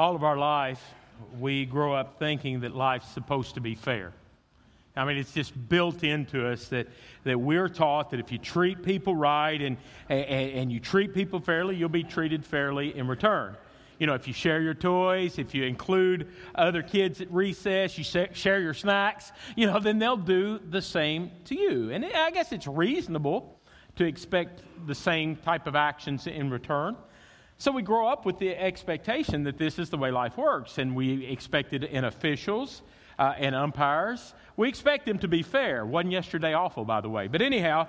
all of our life, we grow up thinking that life's supposed to be fair. I mean, it's just built into us that, that we're taught that if you treat people right and, and, and you treat people fairly, you'll be treated fairly in return. You know, if you share your toys, if you include other kids at recess, you share your snacks, you know, then they'll do the same to you. And I guess it's reasonable to expect the same type of actions in return. So we grow up with the expectation that this is the way life works, and we expect it in officials uh, and umpires. We expect them to be fair. Wasn't yesterday awful, by the way? But anyhow,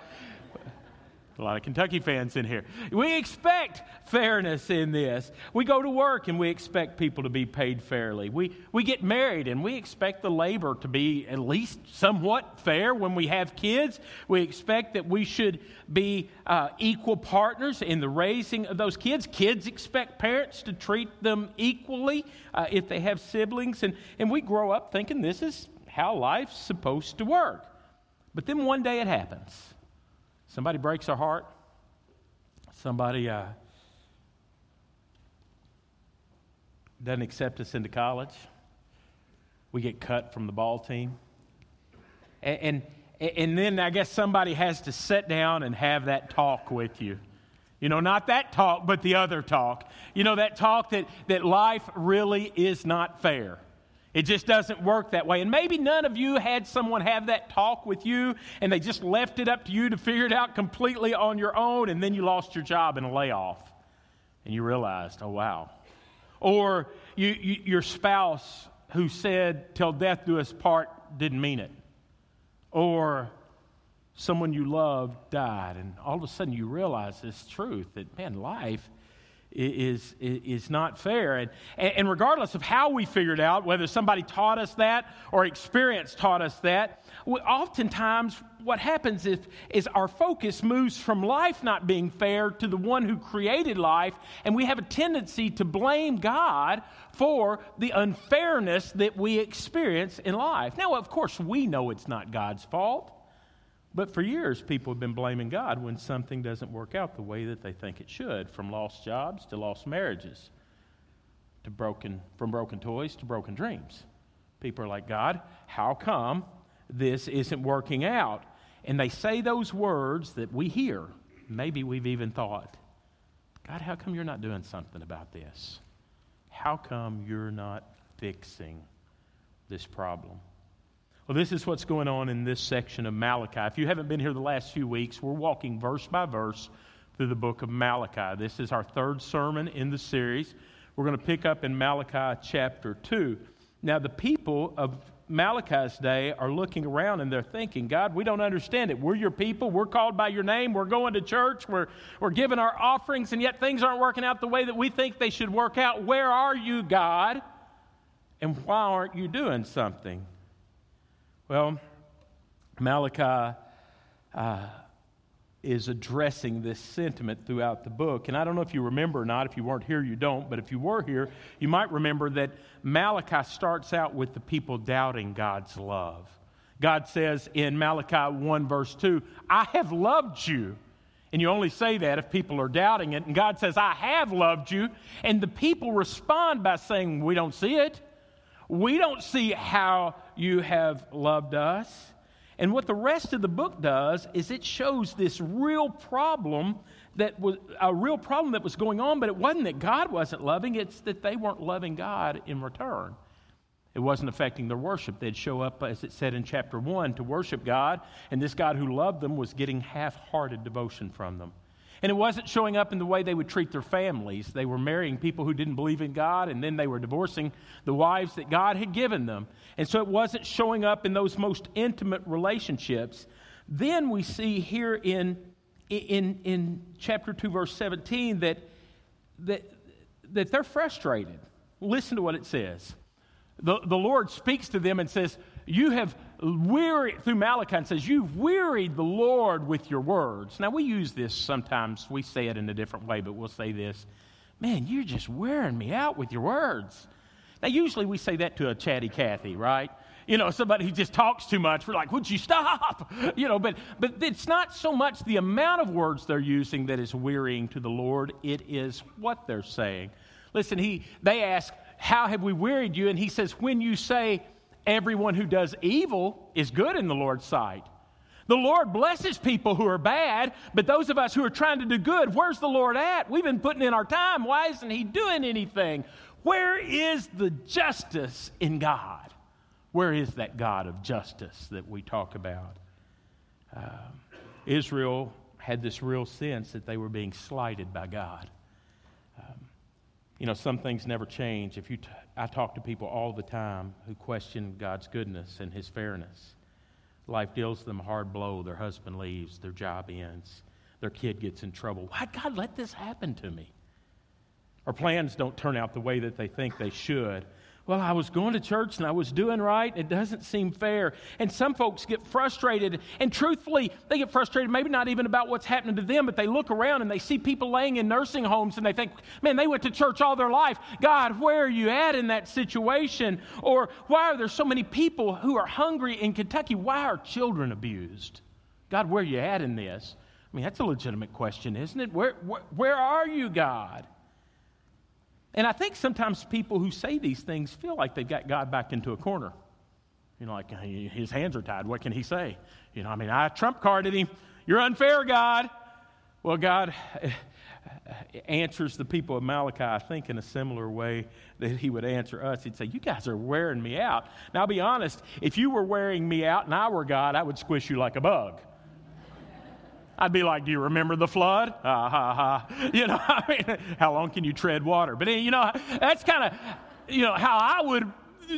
a lot of Kentucky fans in here. We expect fairness in this. We go to work and we expect people to be paid fairly. We, we get married and we expect the labor to be at least somewhat fair. When we have kids, we expect that we should be uh, equal partners in the raising of those kids. Kids expect parents to treat them equally uh, if they have siblings. And, and we grow up thinking this is how life's supposed to work. But then one day it happens Somebody breaks our heart. Somebody uh, doesn't accept us into college. We get cut from the ball team. And, and, and then I guess somebody has to sit down and have that talk with you. You know, not that talk, but the other talk. You know, that talk that, that life really is not fair. It just doesn't work that way. And maybe none of you had someone have that talk with you and they just left it up to you to figure it out completely on your own and then you lost your job in a layoff and you realized, oh, wow. Or you, you, your spouse who said, till death do us part, didn't mean it. Or someone you loved died and all of a sudden you realize this truth that, man, life is, is not fair. And, and regardless of how we figured out, whether somebody taught us that or experience taught us that, oftentimes what happens is, is our focus moves from life not being fair to the one who created life, and we have a tendency to blame God for the unfairness that we experience in life. Now, of course, we know it's not God's fault. But for years, people have been blaming God when something doesn't work out the way that they think it should, from lost jobs to lost marriages, to broken, from broken toys to broken dreams. People are like, God, how come this isn't working out? And they say those words that we hear. Maybe we've even thought, God, how come you're not doing something about this? How come you're not fixing this problem? Well, this is what's going on in this section of Malachi. If you haven't been here the last few weeks, we're walking verse by verse through the book of Malachi. This is our third sermon in the series. We're going to pick up in Malachi chapter 2. Now, the people of Malachi's day are looking around and they're thinking, God, we don't understand it. We're your people. We're called by your name. We're going to church. We're, we're giving our offerings, and yet things aren't working out the way that we think they should work out. Where are you, God? And why aren't you doing something? Well, Malachi uh, is addressing this sentiment throughout the book. And I don't know if you remember or not. If you weren't here, you don't. But if you were here, you might remember that Malachi starts out with the people doubting God's love. God says in Malachi 1, verse 2, I have loved you. And you only say that if people are doubting it. And God says, I have loved you. And the people respond by saying, We don't see it. We don't see how you have loved us. And what the rest of the book does is it shows this real problem that was a real problem that was going on, but it wasn't that God wasn't loving, it's that they weren't loving God in return. It wasn't affecting their worship. They'd show up, as it said in chapter 1, to worship God, and this God who loved them was getting half hearted devotion from them. And it wasn't showing up in the way they would treat their families. They were marrying people who didn't believe in God, and then they were divorcing the wives that God had given them. And so it wasn't showing up in those most intimate relationships. Then we see here in, in, in chapter 2, verse 17, that, that, that they're frustrated. Listen to what it says. The, the Lord speaks to them and says, You have wearied, through Malachi, and says, You've wearied the Lord with your words. Now, we use this sometimes, we say it in a different way, but we'll say this Man, you're just wearing me out with your words. Now, usually we say that to a chatty Cathy, right? You know, somebody who just talks too much. We're like, would you stop? You know, but, but it's not so much the amount of words they're using that is wearying to the Lord, it is what they're saying. Listen, he, they ask, How have we wearied you? And he says, When you say everyone who does evil is good in the Lord's sight. The Lord blesses people who are bad, but those of us who are trying to do good, where's the Lord at? We've been putting in our time. Why isn't He doing anything? Where is the justice in God? Where is that God of justice that we talk about? Uh, Israel had this real sense that they were being slighted by God. Um, you know, some things never change. If you t- I talk to people all the time who question God's goodness and His fairness. Life deals them a hard blow. Their husband leaves, their job ends, their kid gets in trouble. Why'd God let this happen to me? Our plans don't turn out the way that they think they should well, I was going to church and I was doing right. It doesn't seem fair. And some folks get frustrated. And truthfully, they get frustrated maybe not even about what's happening to them, but they look around and they see people laying in nursing homes and they think, man, they went to church all their life. God, where are you at in that situation? Or why are there so many people who are hungry in Kentucky? Why are children abused? God, where are you at in this? I mean, that's a legitimate question, isn't it? Where, where, where are you, God? And I think sometimes people who say these things feel like they've got God back into a corner. You know, like his hands are tied. What can he say? You know, I mean, I trump carded him. You're unfair, God. Well, God eh, answers the people of Malachi, I think, in a similar way that he would answer us. He'd say, You guys are wearing me out. Now, I'll be honest, if you were wearing me out and I were God, I would squish you like a bug. I'd be like, Do you remember the flood? Ha ha, ha. You know, I mean, how long can you tread water? But, you know, that's kind of, you know, how I would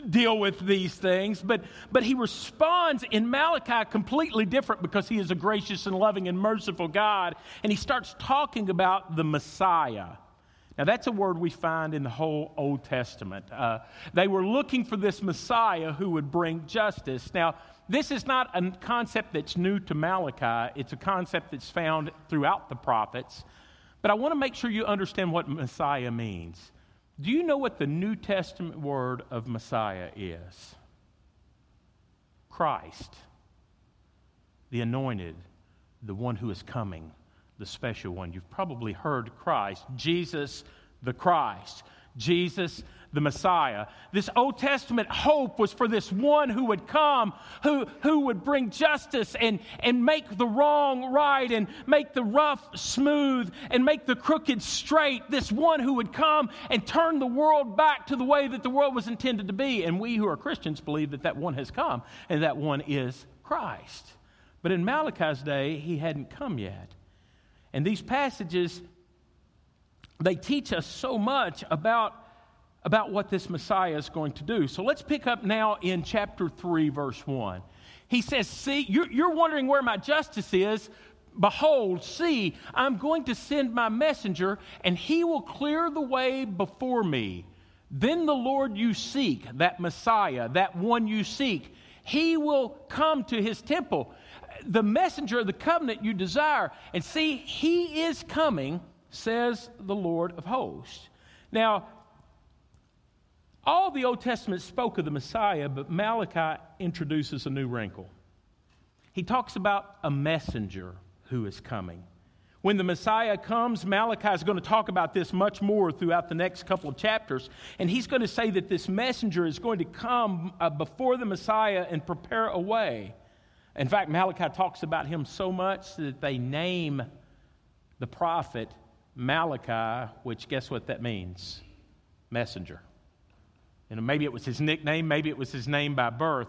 deal with these things. But, but he responds in Malachi completely different because he is a gracious and loving and merciful God. And he starts talking about the Messiah. Now, that's a word we find in the whole Old Testament. Uh, they were looking for this Messiah who would bring justice. Now, this is not a concept that's new to Malachi, it's a concept that's found throughout the prophets. But I want to make sure you understand what Messiah means. Do you know what the New Testament word of Messiah is? Christ, the anointed, the one who is coming, the special one. You've probably heard Christ, Jesus the Christ. Jesus the Messiah. This Old Testament hope was for this one who would come, who, who would bring justice and, and make the wrong right and make the rough smooth and make the crooked straight. This one who would come and turn the world back to the way that the world was intended to be. And we who are Christians believe that that one has come, and that one is Christ. But in Malachi's day, he hadn't come yet. And these passages, they teach us so much about about what this Messiah is going to do. So let's pick up now in chapter 3, verse 1. He says, See, you're, you're wondering where my justice is. Behold, see, I'm going to send my messenger, and he will clear the way before me. Then the Lord you seek, that Messiah, that one you seek, he will come to his temple. The messenger of the covenant you desire. And see, he is coming, says the Lord of hosts. Now, all the Old Testament spoke of the Messiah, but Malachi introduces a new wrinkle. He talks about a messenger who is coming. When the Messiah comes, Malachi is going to talk about this much more throughout the next couple of chapters. And he's going to say that this messenger is going to come uh, before the Messiah and prepare a way. In fact, Malachi talks about him so much that they name the prophet Malachi, which guess what that means? Messenger. Know, maybe it was his nickname, maybe it was his name by birth,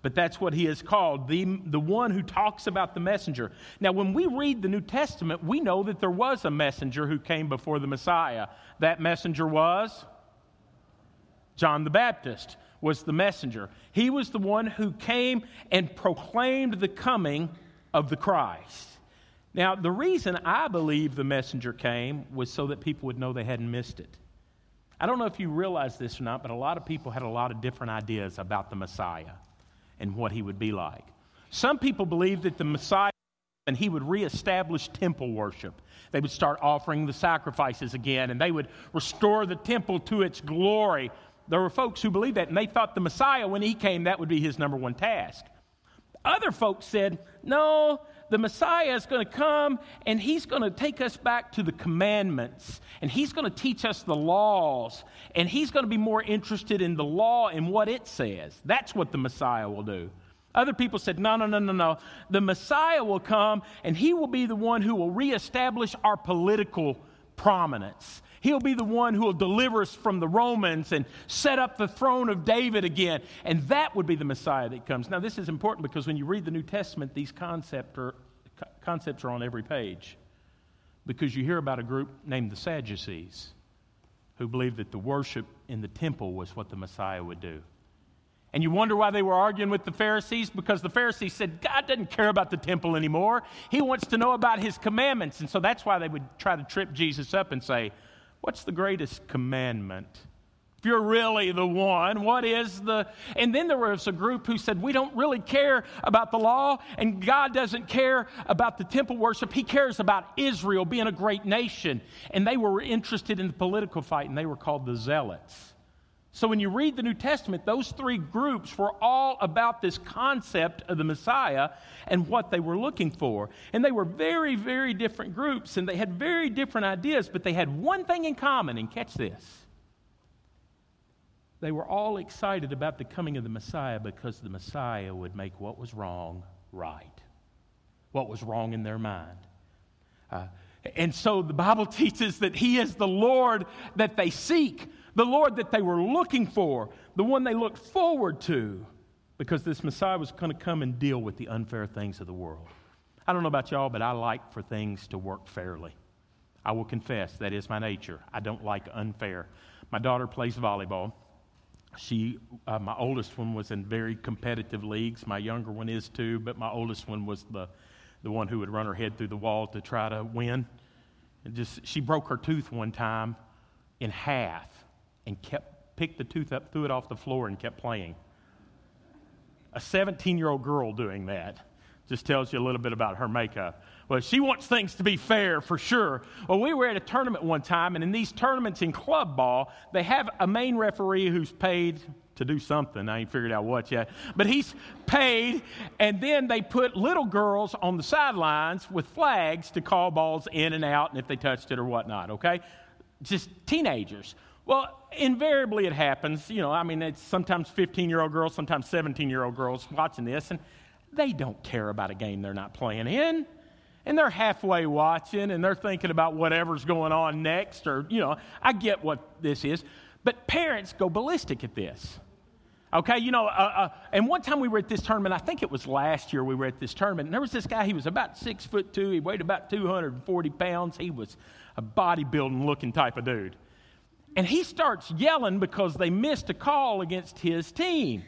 but that's what he is called, the, the one who talks about the messenger. Now, when we read the New Testament, we know that there was a messenger who came before the Messiah. That messenger was John the Baptist was the messenger. He was the one who came and proclaimed the coming of the Christ. Now, the reason I believe the messenger came was so that people would know they hadn't missed it. I don't know if you realize this or not, but a lot of people had a lot of different ideas about the Messiah and what he would be like. Some people believed that the Messiah and he would reestablish temple worship. They would start offering the sacrifices again and they would restore the temple to its glory. There were folks who believed that and they thought the Messiah, when he came, that would be his number one task. Other folks said, no, the Messiah is going to come and he's going to take us back to the commandments and he's going to teach us the laws and he's going to be more interested in the law and what it says. That's what the Messiah will do. Other people said, no, no, no, no, no. The Messiah will come and he will be the one who will reestablish our political prominence. He'll be the one who will deliver us from the Romans and set up the throne of David again. And that would be the Messiah that comes. Now, this is important because when you read the New Testament, these concept are, concepts are on every page. Because you hear about a group named the Sadducees who believed that the worship in the temple was what the Messiah would do. And you wonder why they were arguing with the Pharisees? Because the Pharisees said, God doesn't care about the temple anymore. He wants to know about his commandments. And so that's why they would try to trip Jesus up and say, What's the greatest commandment? If you're really the one, what is the. And then there was a group who said, We don't really care about the law, and God doesn't care about the temple worship. He cares about Israel being a great nation. And they were interested in the political fight, and they were called the Zealots. So when you read the New Testament, those three groups were all about this concept of the Messiah and what they were looking for. And they were very, very different groups, and they had very different ideas, but they had one thing in common, and catch this. They were all excited about the coming of the Messiah because the Messiah would make what was wrong right, what was wrong in their mind. Uh, and so the Bible teaches that He is the Lord that they seek the Lord that they were looking for, the one they looked forward to, because this Messiah was going to come and deal with the unfair things of the world. I don't know about y'all, but I like for things to work fairly. I will confess that is my nature. I don't like unfair. My daughter plays volleyball. She, uh, my oldest one was in very competitive leagues. My younger one is too, but my oldest one was the, the one who would run her head through the wall to try to win. And just, she broke her tooth one time in half and kept picked the tooth up, threw it off the floor, and kept playing. A 17 year old girl doing that just tells you a little bit about her makeup. Well, she wants things to be fair for sure. Well, we were at a tournament one time, and in these tournaments in club ball, they have a main referee who's paid to do something. I ain't figured out what yet. But he's paid, and then they put little girls on the sidelines with flags to call balls in and out and if they touched it or whatnot, okay? Just teenagers. Well, invariably it happens. You know, I mean, it's sometimes 15 year old girls, sometimes 17 year old girls watching this, and they don't care about a game they're not playing in. And they're halfway watching and they're thinking about whatever's going on next, or, you know, I get what this is. But parents go ballistic at this. Okay, you know, uh, uh, and one time we were at this tournament, I think it was last year we were at this tournament, and there was this guy, he was about six foot two, he weighed about 240 pounds, he was a bodybuilding looking type of dude. And he starts yelling because they missed a call against his team.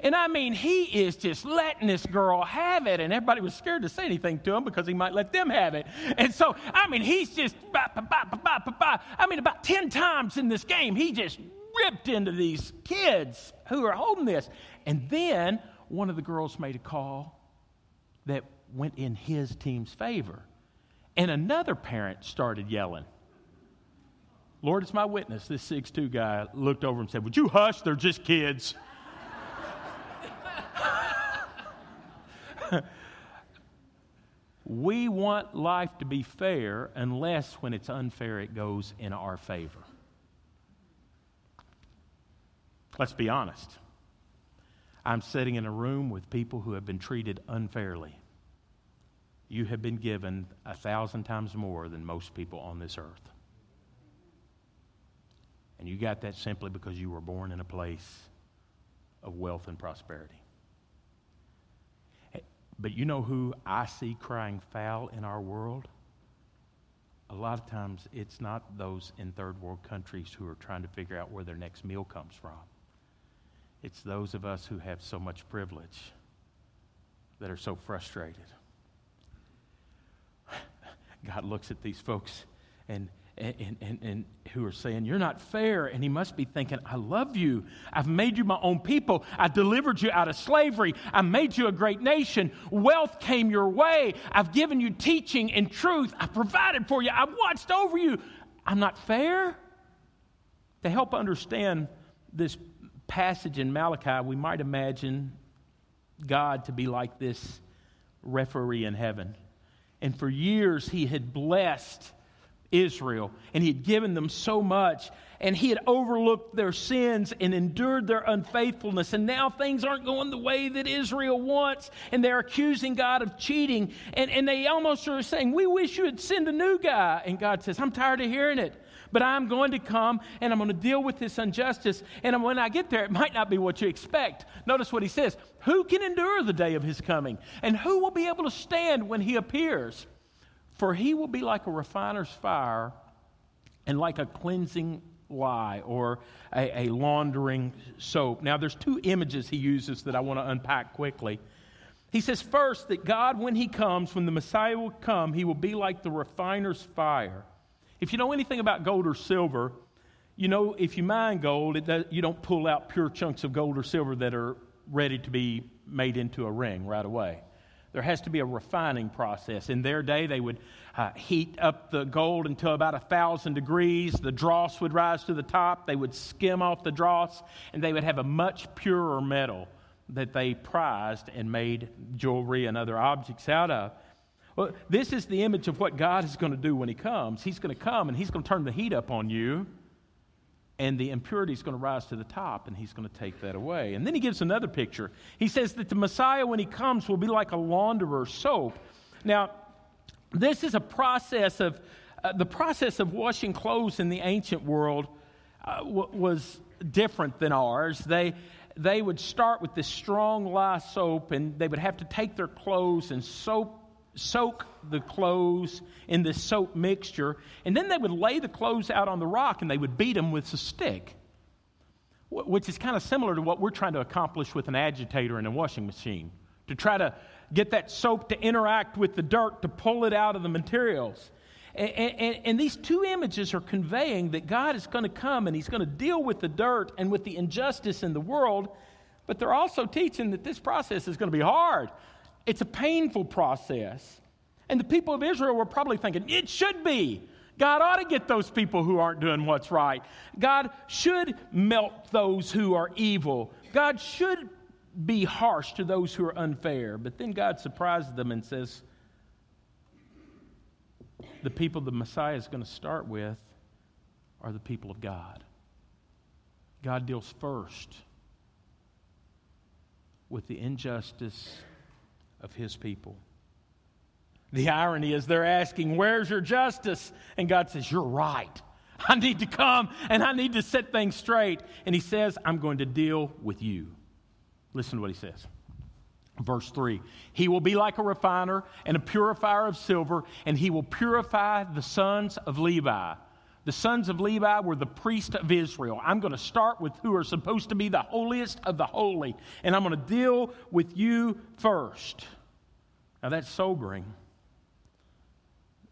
And I mean, he is just letting this girl have it. And everybody was scared to say anything to him because he might let them have it. And so, I mean, he's just, bah, bah, bah, I mean, about 10 times in this game, he just ripped into these kids who are holding this. And then one of the girls made a call that went in his team's favor. And another parent started yelling. Lord, it's my witness. This six-two guy looked over and said, Would you hush? They're just kids. we want life to be fair unless when it's unfair, it goes in our favor. Let's be honest. I'm sitting in a room with people who have been treated unfairly. You have been given a thousand times more than most people on this earth. And you got that simply because you were born in a place of wealth and prosperity. But you know who I see crying foul in our world? A lot of times it's not those in third world countries who are trying to figure out where their next meal comes from. It's those of us who have so much privilege that are so frustrated. God looks at these folks and and, and, and, who are saying, You're not fair. And he must be thinking, I love you. I've made you my own people. I delivered you out of slavery. I made you a great nation. Wealth came your way. I've given you teaching and truth. I provided for you. I've watched over you. I'm not fair. To help understand this passage in Malachi, we might imagine God to be like this referee in heaven. And for years, he had blessed Israel, and he had given them so much, and he had overlooked their sins and endured their unfaithfulness. And now things aren't going the way that Israel wants, and they're accusing God of cheating. And, and they almost are saying, We wish you would send a new guy. And God says, I'm tired of hearing it. But I'm going to come and I'm going to deal with this injustice. And when I get there, it might not be what you expect. Notice what he says Who can endure the day of his coming? And who will be able to stand when he appears? For he will be like a refiner's fire and like a cleansing lye or a, a, laundering soap. Now, there's two images he uses that I want to unpack quickly. He says, first, that God, when he comes, when the Messiah will come, he will be like the refiner's fire. If you know anything about gold or silver, you know if you mine gold, you don't pull out pure chunks of gold or silver that are ready to be made into a ring right away there has to be a refining process. In their day, they would uh, heat up the gold until about a thousand degrees. The dross would rise to the top. They would skim off the dross, and they would have a much purer metal that they prized and made jewelry and other objects out of. Well, this is the image of what God is going to do when He comes. He's going to come and He's going to turn the heat up on you and the impurity is going to rise to the top, and he's going to take that away. And then he gives another picture. He says that the Messiah, when he comes, will be like a launderer's soap. Now, this is a process of uh, the process of washing clothes in the ancient world uh, w- was different than ours. They they would start with this strong lye soap, and they would have to take their clothes and soap soak the clothes in this soap mixture, and then they would lay the clothes out on the rock and they would beat them with a stick, which is kind of similar to what we're trying to accomplish with an agitator and a washing machine to try to get that soap to interact with the dirt to pull it out of the materials. And, and, and, these two images are conveying that God is going to come and He's going to deal with the dirt and with the injustice in the world, but they're also teaching that this process is going to be hard. It's a painful process. And the people of Israel were probably thinking, it should be. God ought to get those people who aren't doing what's right. God should melt those who are evil. God should be harsh to those who are unfair. But then God surprises them and says, the people the Messiah is going to start with are the people of God. God deals first with the injustice of his people. The irony is they're asking, Where's your justice? And God says, You're right. I need to come and I need to set things straight. And he says, I'm going to deal with you. Listen to what he says. Verse 3 He will be like a refiner and a purifier of silver, and he will purify the sons of Levi. The sons of Levi were the priest of Israel. I'm going to start with who are supposed to be the holiest of the holy, and I'm going to deal with you first. Now that's sobering.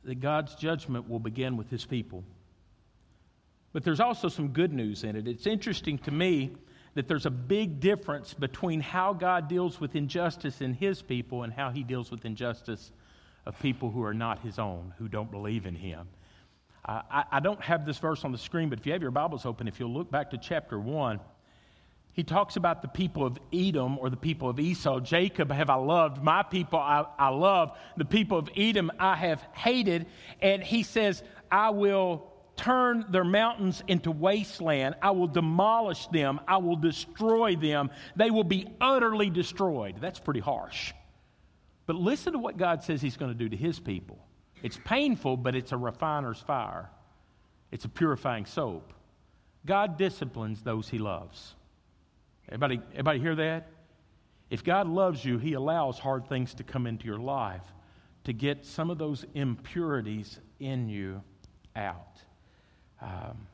That God's judgment will begin with his people. But there's also some good news in it. It's interesting to me that there's a big difference between how God deals with injustice in his people and how he deals with injustice of people who are not his own, who don't believe in him. I, I don't have this verse on the screen, but if you have your Bibles open, if you'll look back to chapter 1, he talks about the people of Edom or the people of Esau. Jacob have I loved, my people I, I love, the people of Edom I have hated. And he says, I will turn their mountains into wasteland. I will demolish them. I will destroy them. They will be utterly destroyed. That's pretty harsh. But listen to what God says He's going to do to His people. It's painful, but it's a refiner's fire, it's a purifying soap. God disciplines those he loves. Everybody, everybody hear that? If God loves you, he allows hard things to come into your life to get some of those impurities in you out. Um,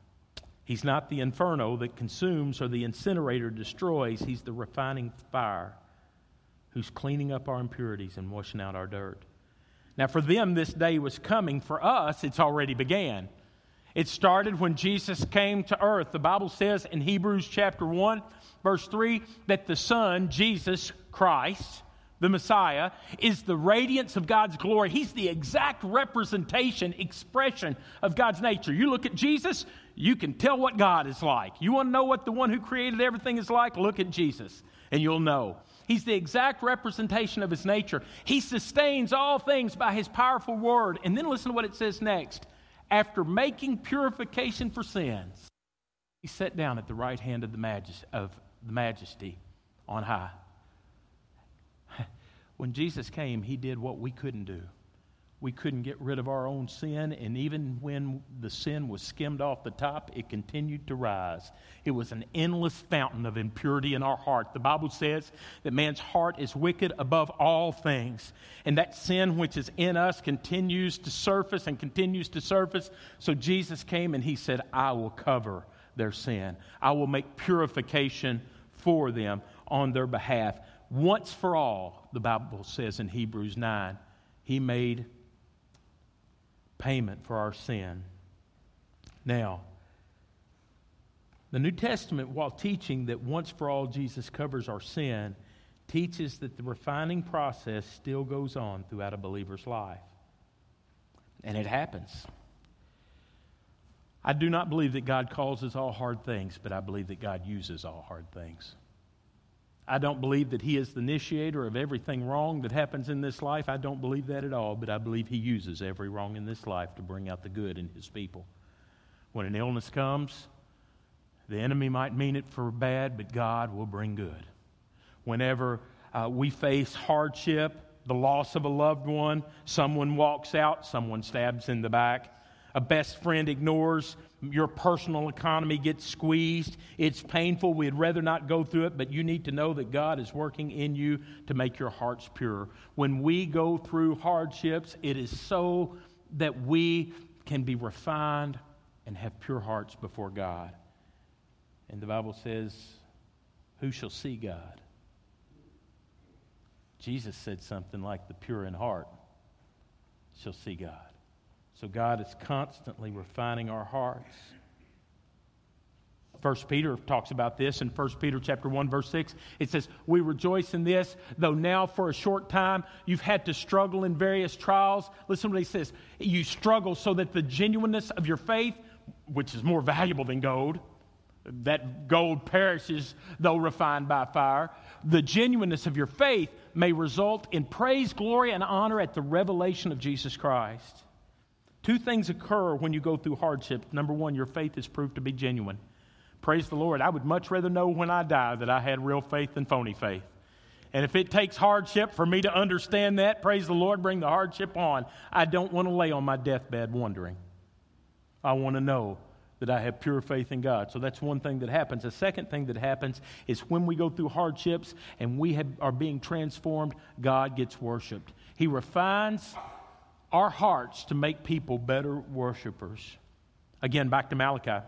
he's not the inferno that consumes or the incinerator destroys, he's the refining fire who's cleaning up our impurities and washing out our dirt. Now, for them, this day was coming. For us, it's already began. It started when Jesus came to earth. The Bible says in Hebrews chapter 1, verse 3, that the Son, Jesus Christ, the Messiah, is the radiance of God's glory. He's the exact representation, expression of God's nature. You look at Jesus, you can tell what God is like. You want to know what the one who created everything is like? Look at Jesus, and you'll know. He's the exact representation of his nature. He sustains all things by his powerful word. And then listen to what it says next. After making purification for sins, he sat down at the right hand of the, majest- of the majesty on high. When Jesus came, he did what we couldn't do. We couldn't get rid of our own sin, and even when the sin was skimmed off the top, it continued to rise. It was an endless fountain of impurity in our heart. The Bible says that man's heart is wicked above all things, and that sin which is in us continues to surface and continues to surface. So Jesus came and he said, I will cover their sin, I will make purification for them on their behalf. Once for all, the Bible says in Hebrews 9, he made payment for our sin. Now, the New Testament, while teaching that once for all Jesus covers our sin, teaches that the refining process still goes on throughout a believer's life. And it happens. I do not believe that God causes all hard things, but I believe that God uses all hard things. I don't believe that He is the initiator of everything wrong that happens in this life. I don't believe that at all, but I believe He uses every wrong in this life to bring out the good in His people. When an illness comes, the enemy might mean it for bad, but God will bring good. Whenever uh, we face hardship, the loss of a loved one, someone walks out, someone stabs in the back, a best friend ignores, your personal economy gets squeezed. It's painful. We'd rather not go through it, but you need to know that God is working in you to make your hearts pure. When we go through hardships, it is so that we can be refined and have pure hearts before God. And the Bible says, Who shall see God? Jesus said something like, The pure in heart shall see God. So God is constantly refining our hearts. First Peter talks about this in First Peter chapter 1 verse 6. It says, "We rejoice in this, though now for a short time you've had to struggle in various trials." Listen to what he says. You struggle so that the genuineness of your faith, which is more valuable than gold, that gold perishes though refined by fire, the genuineness of your faith may result in praise, glory, and honor at the revelation of Jesus Christ. Two things occur when you go through hardship. Number one, your faith is proved to be genuine. Praise the Lord. I would much rather know when I die that I had real faith than phony faith. And if it takes hardship for me to understand that, praise the Lord, bring the hardship on. I don't want to lay on my deathbed wondering. I want to know that I have pure faith in God. So that's one thing that happens. The second thing that happens is when we go through hardships and we have, are being transformed, God gets worshiped. He refines our hearts to make people better worshipers. Again, back to Malachi.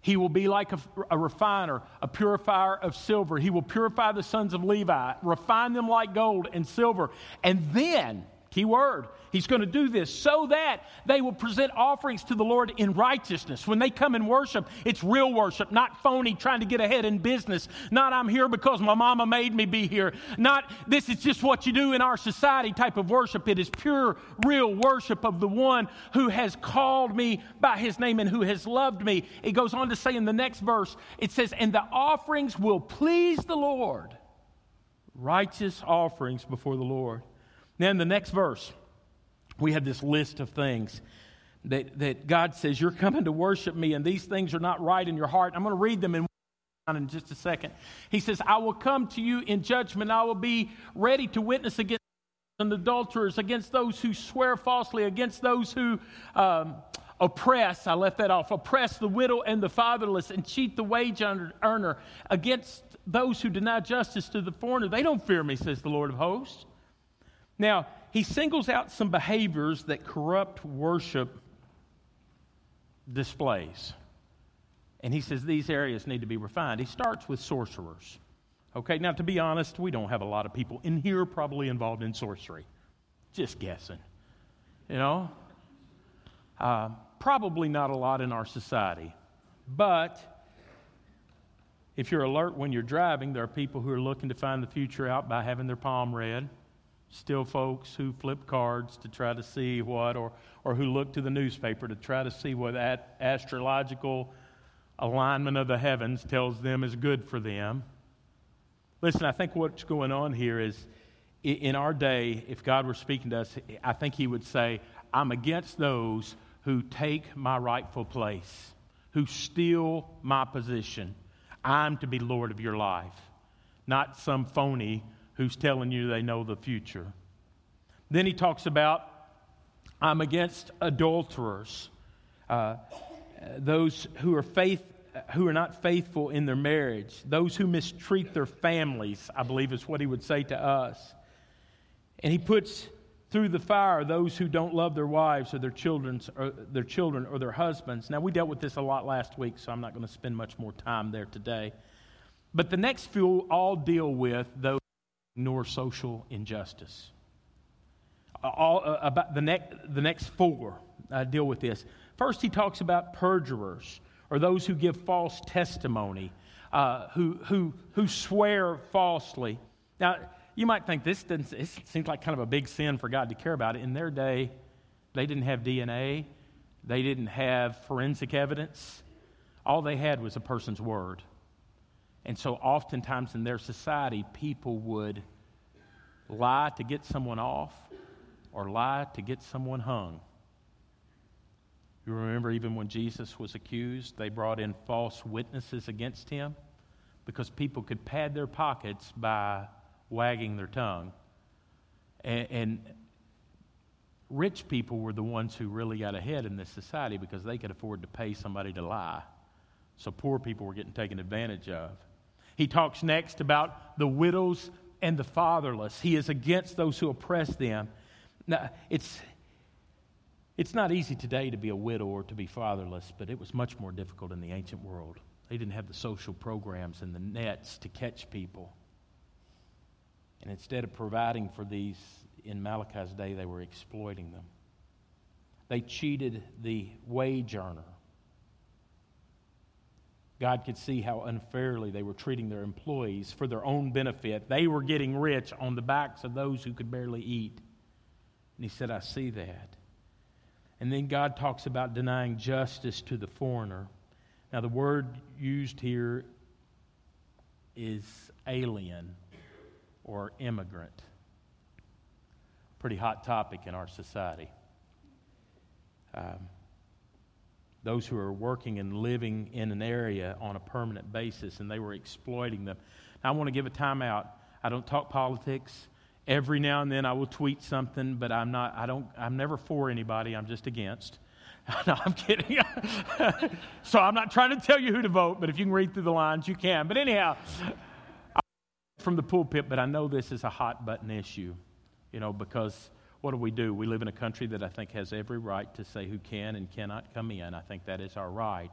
He will be like a, a, refiner, a purifier of silver. He will purify the sons of Levi, refine them like gold and silver. And then Key word. He's going to do this so that they will present offerings to the Lord in righteousness. When they come and worship, it's real worship, not phony trying to get ahead in business. Not I'm here because my mama made me be here. Not this is just what you do in our society type of worship. It is pure, real worship of the one who has called me by his name and who has loved me. It goes on to say in the next verse, it says, And the offerings will please the Lord. Righteous offerings before the Lord. In the next verse, we have this list of things that, that God says, You're coming to worship me, and these things are not right in your heart. I'm going to read them in, in just a second. He says, I will come to you in judgment. I will be ready to witness against and adulterers, against those who swear falsely, against those who. Um, oppress, I left that off, oppress the widow and the fatherless and cheat the wage earner, against those who deny justice to the foreigner. They don't fear me, says the Lord of hosts. Now, he singles out some behaviors that corrupt worship displays. And he says these areas need to be refined. He starts with sorcerers. Okay, now to be honest, we don't have a lot of people in here probably involved in sorcery. Just guessing. You know? Uh, probably not a lot in our society. But If you're alert when you're driving, there are people who are looking to find the future out by having their palm read. Still, folks who flip cards to try to see what, or, or who look to the newspaper to try to see what that astrological alignment of the heavens tells them is good for them. Listen, I think what's going on here is in our day, if God were speaking to us, I think He would say, I'm against those who take my rightful place, who steal my position. I'm to be Lord of your life, not some phony who's telling you they know the future. Then he talks about, I'm against adulterers, uh, those who are faith, who are not faithful in their marriage, those who mistreat their families, I believe is what he would say to us. And he puts through the fire those who don't love their wives or their children's or their children or their husbands. Now we dealt with this a lot last week, so I'm not going to spend much more time there today. But the next few all deal with those ignore social injustice. All uh, about the next the next four uh, deal with this. First, he talks about perjurers or those who give false testimony, uh, who who who swear falsely. Now you might think this, doesn't, this seems like kind of a big sin for God to care about. In their day, they didn't have DNA, they didn't have forensic evidence. All they had was a person's word. And so, oftentimes in their society, people would lie to get someone off or lie to get someone hung. You remember, even when Jesus was accused, they brought in false witnesses against him because people could pad their pockets by wagging their tongue. And, and, rich people were the ones who really got ahead in this society because they could afford to pay somebody to lie. So poor people were getting taken advantage of. He talks next about the widows and the fatherless. He is against those who oppress them. Now, it's, it's not easy today to be a widow or to be fatherless, but it was much more difficult in the ancient world. They didn't have the social programs and the nets to catch people. And instead of providing for these in Malachi's day, they were exploiting them. They cheated the wage earner. God could see how unfairly they were treating their employees for their own benefit. They were getting rich on the backs of those who could barely eat. And He said, I see that. And then God talks about denying justice to the foreigner. Now, the word used here is alien or immigrant. Pretty hot topic in our society. Um, those who are working and living in an area on a permanent basis and they were exploiting them. Now, I want to give a timeout. I don't talk politics. Every now and then I will tweet something, but I'm not, I don't, I'm never for anybody, I'm just against. no, I'm kidding. so I'm not trying to tell you who to vote, but if you can read through the lines, you can. But anyhow, from the pulpit, but I know this is a hot button issue, you know, because what do we do? We live in a country that I think has every right to say who can and cannot come in. I think that is our right.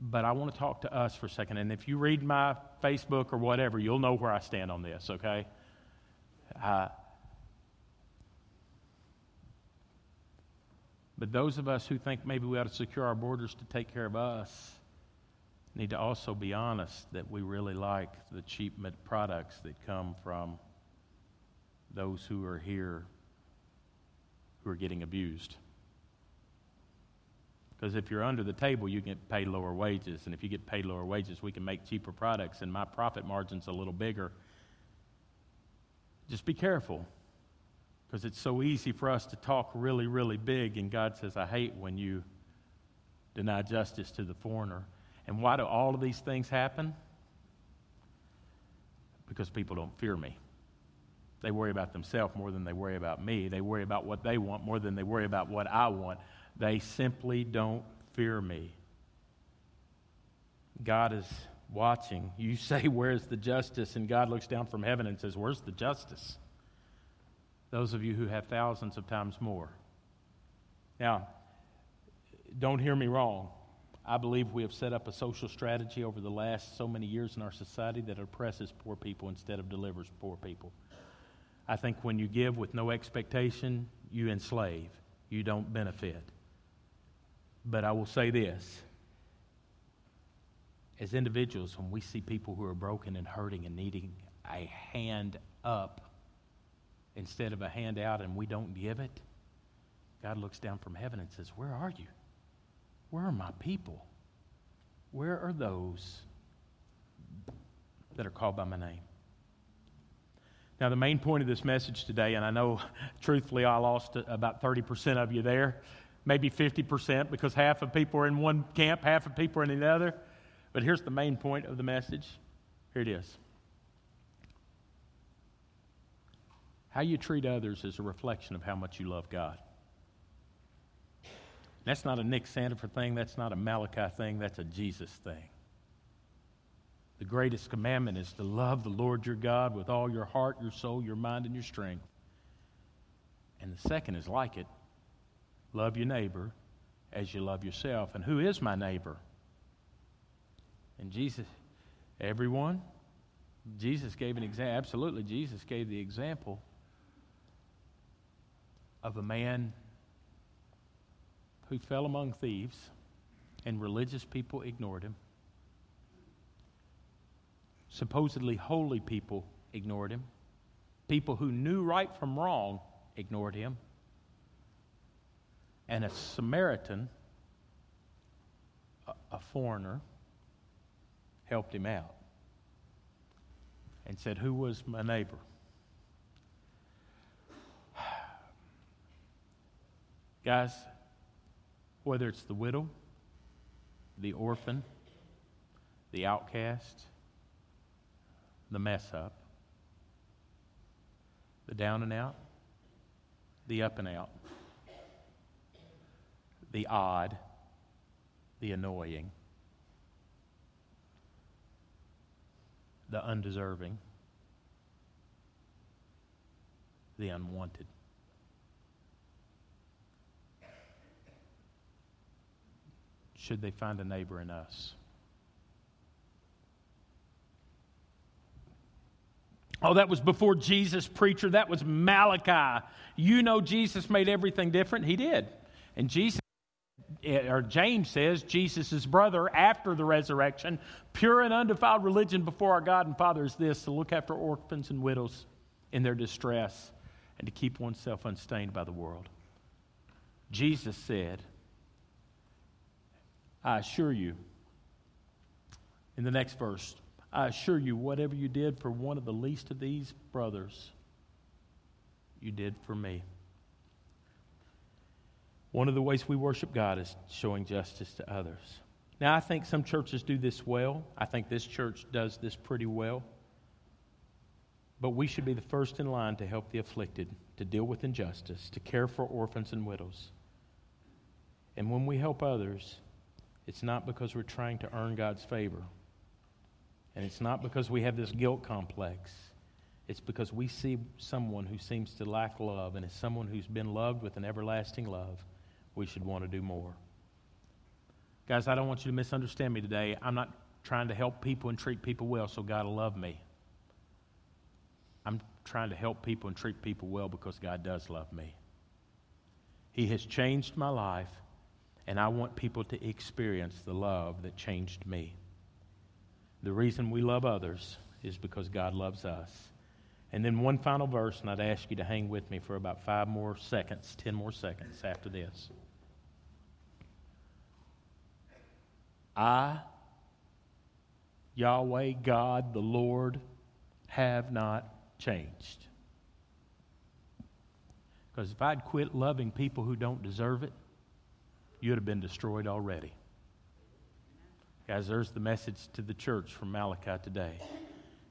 But I want to talk to us for a second. And if you read my Facebook or whatever, you'll know where I stand on this, okay? Uh, but those of us who think maybe we ought to secure our borders to take care of us, need to also be honest that we really like the cheap products that come from those who are here who are getting abused. Because if you're under the table, you get paid lower wages. And if you get paid lower wages, we can make cheaper products, and my profit margin's a little bigger. Just be careful. Because it's so easy for us to talk really, really big, and God says, I hate when you deny justice to the foreigner. And why do all of these things happen? Because people don't fear me. They worry about themselves more than they worry about me. They worry about what they want more than they worry about what I want. They simply don't fear me. God is watching. You say, Where's the justice? And God looks down from heaven and says, Where's the justice? Those of you who have thousands of times more. Now, don't hear me wrong. I believe we have set up a social strategy over the last so many years in our society that oppresses poor people instead of delivers poor people. I think when you give with no expectation, you enslave, you don't benefit. But I will say this as individuals, when we see people who are broken and hurting and needing a hand up instead of a hand out and we don't give it, God looks down from heaven and says, Where are you? Where are my people? Where are those that are called by my name? Now, the main point of this message today, and I know truthfully I lost uh, about 30% of you there, maybe 50%, because half of people are in one camp, half of people are in another. But here's the main point of the message. Here it is. How you treat others is a reflection of how much you love God. That's not a Nick Sandifer thing. That's not a Malachi thing. That's a Jesus thing. The greatest commandment is to love the Lord your God with all your heart, your soul, your mind, and your strength. And the second is like it love your neighbor as you love yourself. And who is my neighbor? And Jesus, everyone, Jesus gave an example. Absolutely, Jesus gave the example of a man who fell among thieves, and religious people ignored him. Supposedly holy people ignored him. People who knew right from wrong ignored him. And a Samaritan, a, foreigner, helped him out and said, Who was my neighbor? Guys, whether it's the widow, the orphan, the outcast, the mess up, the down and out, the up and out, the odd, the annoying, the undeserving, the unwanted. Should they find a neighbor in us? Oh, that was before Jesus, preacher. That was Malachi. You know, Jesus made everything different. He did. And Jesus, eh, or James says, Jesus' brother after the resurrection, pure and undefiled religion before our God and Father is this to look after orphans and widows in their distress and to keep oneself unstained by the world. Jesus said, I assure you, in the next verse, I assure you, whatever you did for one of the least of these brothers, you did for me. One of the ways we worship God is showing justice to others. Now, I think some churches do this well. I think this church does this pretty well. But we should be the first in line to help the afflicted, to deal with injustice, to care for orphans and widows. And when we help others, it's not because we're trying to earn God's favor. And it's not because we have this guilt complex. It's because we see someone who seems to lack love, and as someone who's been loved with an everlasting love, we should want to do more. Guys, I don't want you to misunderstand me today. I'm not trying to help people and treat people well so God will love me. I'm trying to help people and treat people well because God does love me. He has changed my life, and I want people to experience the love that changed me. The reason we love others is because God loves us. And then one final verse, and I'd ask you to hang with me for about five more seconds, ten more seconds after this. I, Yahweh, God, the Lord, have not changed. Because if I'd quit loving people who don't deserve it, you'd have been destroyed already. Guys, there's the message to the church from Malachi today.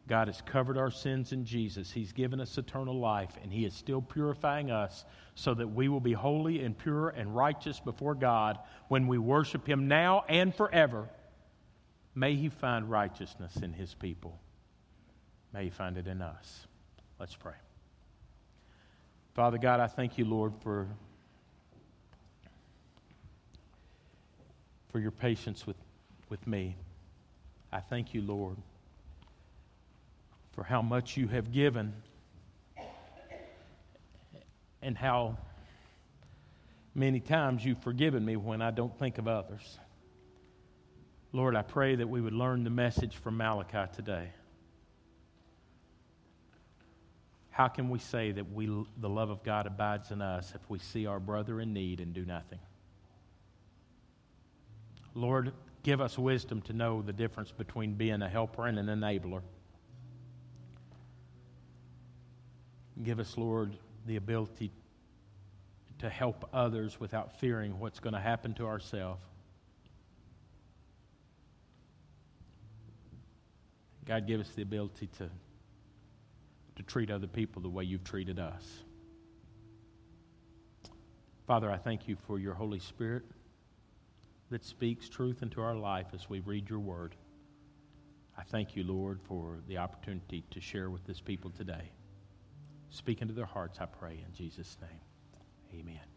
God has covered our sins in Jesus. He's given us eternal life, and He is still purifying us so that we will be holy and pure and righteous before God when we worship Him now and forever. May He find righteousness in His people. May He find it in us. Let's pray. Father God, I thank you, Lord, for, for your patience with with me. I thank you, Lord, for how much you have given and how many times you've forgiven me when I don't think of others. Lord, I pray that we would learn the message from Malachi today. How can we say that we, the love of God abides in us if we see our brother in need and do nothing? Lord, give us wisdom to know the difference between being a helper and an enabler. Give us, Lord, the ability to help others without fearing what's going to happen to ourselves. God, give us the ability to, to treat other people the way you've treated us. Father, I thank you for your Holy Spirit that speaks truth into our life as we read your word. I thank you, Lord, for the opportunity to share with this people today. Speak into their hearts, I pray, in Jesus' name. Amen.